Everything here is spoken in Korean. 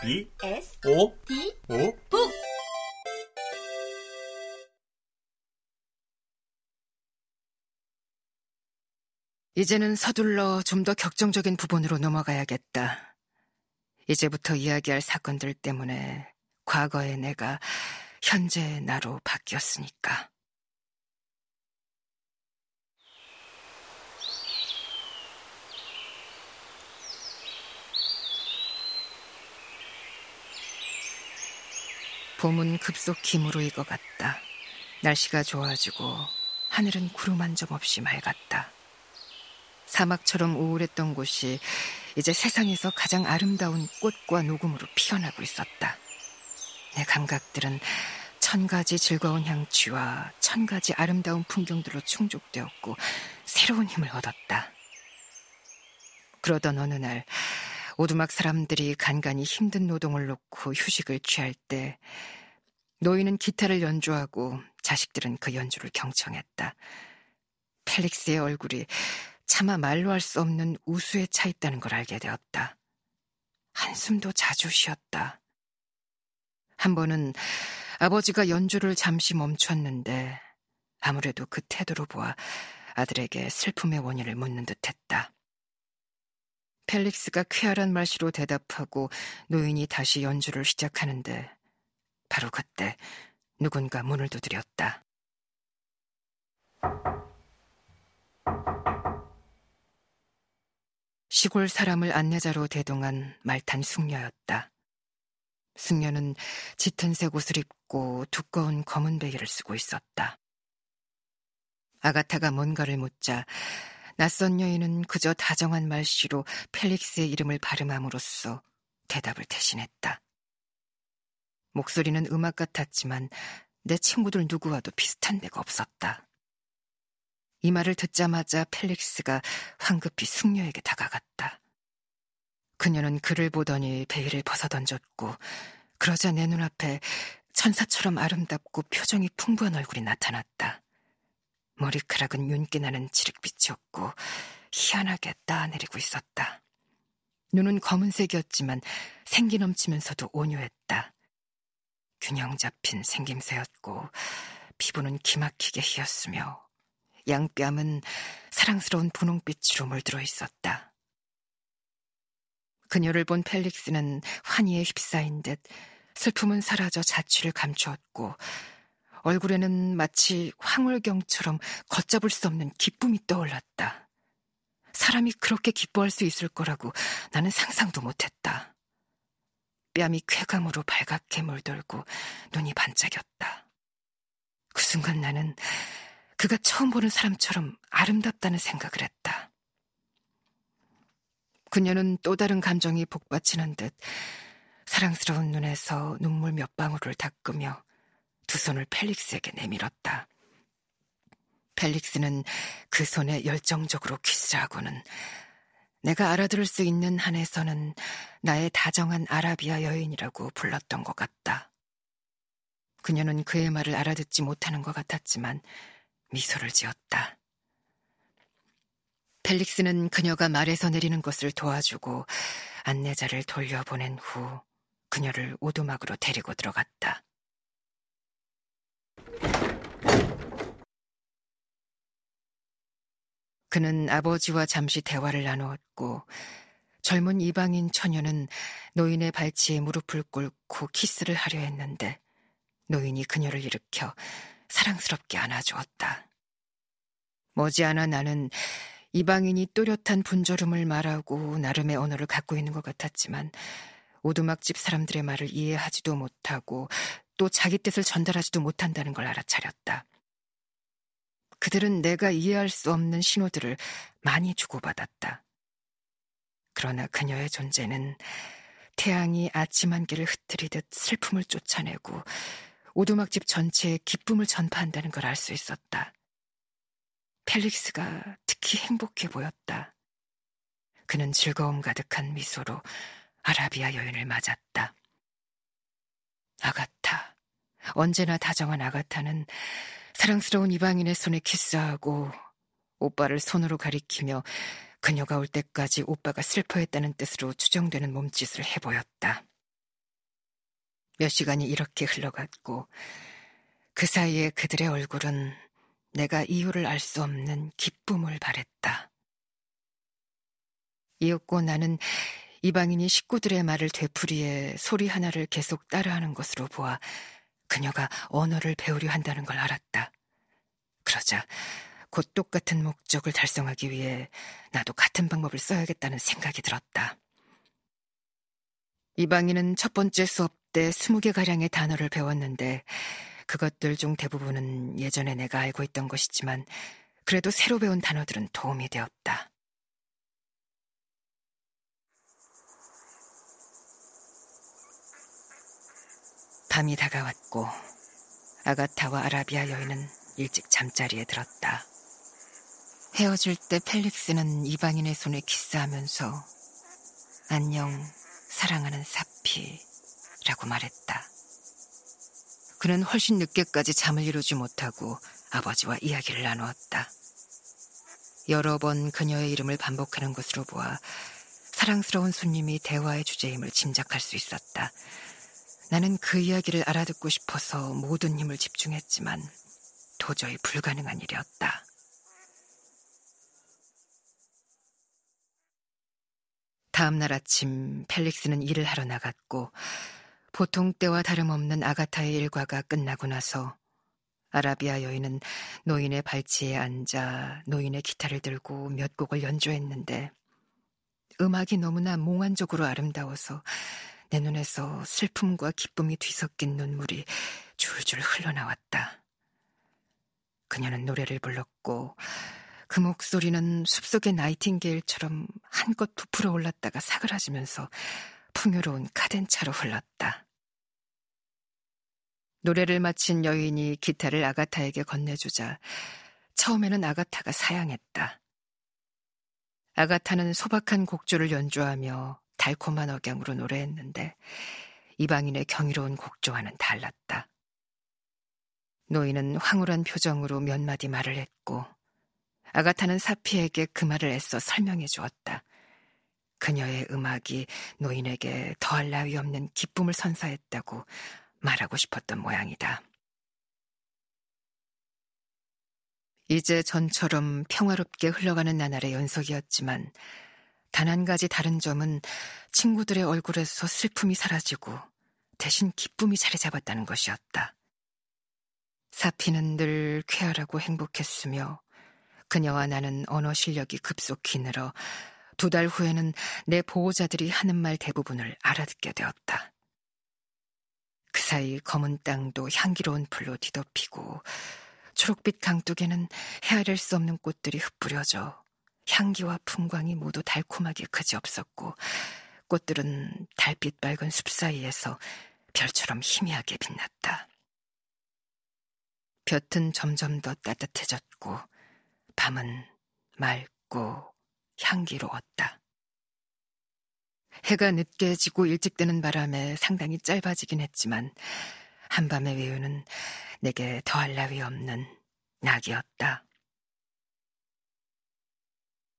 B S O D O 북 이제는 서둘러 좀 더 격정적인 부분으로 넘어가야겠다. 이제부터 이야기할 사건들 때문에 과거의 내가 현재의 나로 바뀌었으니까. 봄은 급속히 무르익어갔다. 날씨가 좋아지고 하늘은 구름 한 점 없이 맑았다. 사막처럼 우울했던 곳이 이제 세상에서 가장 아름다운 꽃과 녹음으로 피어나고 있었다. 내 감각들은 천 가지 즐거운 향취와 천 가지 아름다운 풍경들로 충족되었고 새로운 힘을 얻었다. 그러던 어느 날 오두막 사람들이 간간히 힘든 노동을 놓고 휴식을 취할 때 노인은 기타를 연주하고 자식들은 그 연주를 경청했다. 펠릭스의 얼굴이 차마 말로 할 수 없는 우수에 차 있다는 걸 알게 되었다. 한숨도 자주 쉬었다. 한 번은 아버지가 연주를 잠시 멈췄는데 아무래도 그 태도로 보아 아들에게 슬픔의 원인을 묻는 듯 했다. 펠릭스가 쾌활한 말씨로 대답하고 노인이 다시 연주를 시작하는데 바로 그때 누군가 문을 두드렸다. 시골 사람을 안내자로 대동한 말탄 숙녀였다. 숙녀는 짙은색 옷을 입고 두꺼운 검은 베개를 쓰고 있었다. 아가타가 뭔가를 묻자 낯선 여인은 그저 다정한 말씨로 펠릭스의 이름을 발음함으로써 대답을 대신했다. 목소리는 음악 같았지만 내 친구들 누구와도 비슷한 데가 없었다. 이 말을 듣자마자 펠릭스가 황급히 숙녀에게 다가갔다. 그녀는 그를 보더니 베일을 벗어던졌고 그러자 내 눈앞에 천사처럼 아름답고 표정이 풍부한 얼굴이 나타났다. 머리카락은 윤기 나는 칠흑빛이었고 희한하게 따내리고 있었다. 눈은 검은색이었지만 생기 넘치면서도 온유했다. 균형 잡힌 생김새였고 피부는 기막히게 희었으며 양뺨은 사랑스러운 분홍빛으로 물들어 있었다. 그녀를 본 펠릭스는 환희에 휩싸인 듯 슬픔은 사라져 자취를 감추었고 얼굴에는 마치 황홀경처럼 걷잡을 수 없는 기쁨이 떠올랐다. 사람이 그렇게 기뻐할 수 있을 거라고 나는 상상도 못했다. 뺨이 쾌감으로 발갛게 물들고 눈이 반짝였다. 그 순간 나는 그가 처음 보는 사람처럼 아름답다는 생각을 했다. 그녀는 또 다른 감정이 복받치는 듯 사랑스러운 눈에서 눈물 몇 방울을 닦으며 두 손을 펠릭스에게 내밀었다. 펠릭스는 그 손에 열정적으로 키스를 하고는 내가 알아들을 수 있는 한에서는 나의 다정한 아라비아 여인이라고 불렀던 것 같다. 그녀는 그의 말을 알아듣지 못하는 것 같았지만 미소를 지었다. 펠릭스는 그녀가 말에서 내리는 것을 도와주고 안내자를 돌려보낸 후 그녀를 오두막으로 데리고 들어갔다. 그는 아버지와 잠시 대화를 나누었고 젊은 이방인 처녀는 노인의 발치에 무릎을 꿇고 키스를 하려 했는데 노인이 그녀를 일으켜 사랑스럽게 안아주었다. 머지않아 나는 이방인이 또렷한 분조름을 말하고 나름의 언어를 갖고 있는 것 같았지만 오두막집 사람들의 말을 이해하지도 못하고 또 자기 뜻을 전달하지도 못한다는 걸 알아차렸다. 그들은 내가 이해할 수 없는 신호들을 많이 주고받았다. 그러나 그녀의 존재는 태양이 아침 한개를 흩트리듯 슬픔을 쫓아내고 오두막집 전체에 기쁨을 전파한다는 걸 알 수 있었다. 펠릭스가 특히 행복해 보였다. 그는 즐거움 가득한 미소로 아라비아 여인을 맞았다. 아가타. 언제나 다정한 아가타는 사랑스러운 이방인의 손에 키스하고 오빠를 손으로 가리키며 그녀가 올 때까지 오빠가 슬퍼했다는 뜻으로 추정되는 몸짓을 해보였다. 몇 시간이 이렇게 흘러갔고 그 사이에 그들의 얼굴은 내가 이유를 알 수 없는 기쁨을 발했다. 이윽고 나는 이방인이 식구들의 말을 되풀이해 소리 하나를 계속 따라하는 것으로 보아 그녀가 언어를 배우려 한다는 걸 알았다. 그러자 곧 똑같은 목적을 달성하기 위해 나도 같은 방법을 써야겠다는 생각이 들었다. 이방인은 첫 번째 수업 때 스무 개가량의 단어를 배웠는데 그것들 중 대부분은 예전에 내가 알고 있던 것이지만 그래도 새로 배운 단어들은 도움이 되었다. 밤이 다가왔고 아가타와 아라비아 여인은 일찍 잠자리에 들었다. 헤어질 때 펠릭스는 이방인의 손에 키스하면서 안녕 사랑하는 사피라고 말했다. 그는 훨씬 늦게까지 잠을 이루지 못하고 아버지와 이야기를 나누었다. 여러 번 그녀의 이름을 반복하는 것으로 보아 사랑스러운 손님이 대화의 주제임을 짐작할 수 있었다. 나는 그 이야기를 알아듣고 싶어서 모든 힘을 집중했지만 도저히 불가능한 일이었다. 다음 날 아침 펠릭스는 일을 하러 나갔고 보통 때와 다름없는 아가타의 일과가 끝나고 나서 아라비아 여인은 노인의 발치에 앉아 노인의 기타를 들고 몇 곡을 연주했는데 음악이 너무나 몽환적으로 아름다워서 내 눈에서 슬픔과 기쁨이 뒤섞인 눈물이 줄줄 흘러나왔다. 그녀는 노래를 불렀고 그 목소리는 숲속의 나이팅게일처럼 한껏 부풀어 올랐다가 사그라지면서 풍요로운 카덴차로 흘렀다. 노래를 마친 여인이 기타를 아가타에게 건네주자 처음에는 아가타가 사양했다. 아가타는 소박한 곡조를 연주하며 달콤한 억양으로 노래했는데 이방인의 경이로운 곡조와는 달랐다. 노인은 황홀한 표정으로 몇 마디 말을 했고 아가타는 사피에게 그 말을 애써 설명해 주었다. 그녀의 음악이 노인에게 더할 나위 없는 기쁨을 선사했다고 말하고 싶었던 모양이다. 이제 전처럼 평화롭게 흘러가는 나날의 연속이었지만 단 한 가지 다른 점은 친구들의 얼굴에서 슬픔이 사라지고 대신 기쁨이 자리 잡았다는 것이었다. 사피는 늘 쾌활하고 행복했으며 그녀와 나는 언어 실력이 급속히 늘어 두 달 후에는 내 보호자들이 하는 말 대부분을 알아듣게 되었다. 그 사이 검은 땅도 향기로운 풀로 뒤덮이고 초록빛 강둑에는 헤아릴 수 없는 꽃들이 흩뿌려져 향기와 풍광이 모두 달콤하게 그지없었고 꽃들은 달빛 밝은 숲 사이에서 별처럼 희미하게 빛났다. 볕은 점점 더 따뜻해졌고 밤은 맑고 향기로웠다. 해가 늦게 지고 일찍 뜨는 바람에 상당히 짧아지긴 했지만 한밤의 외유는 내게 더할 나위 없는 낙이었다.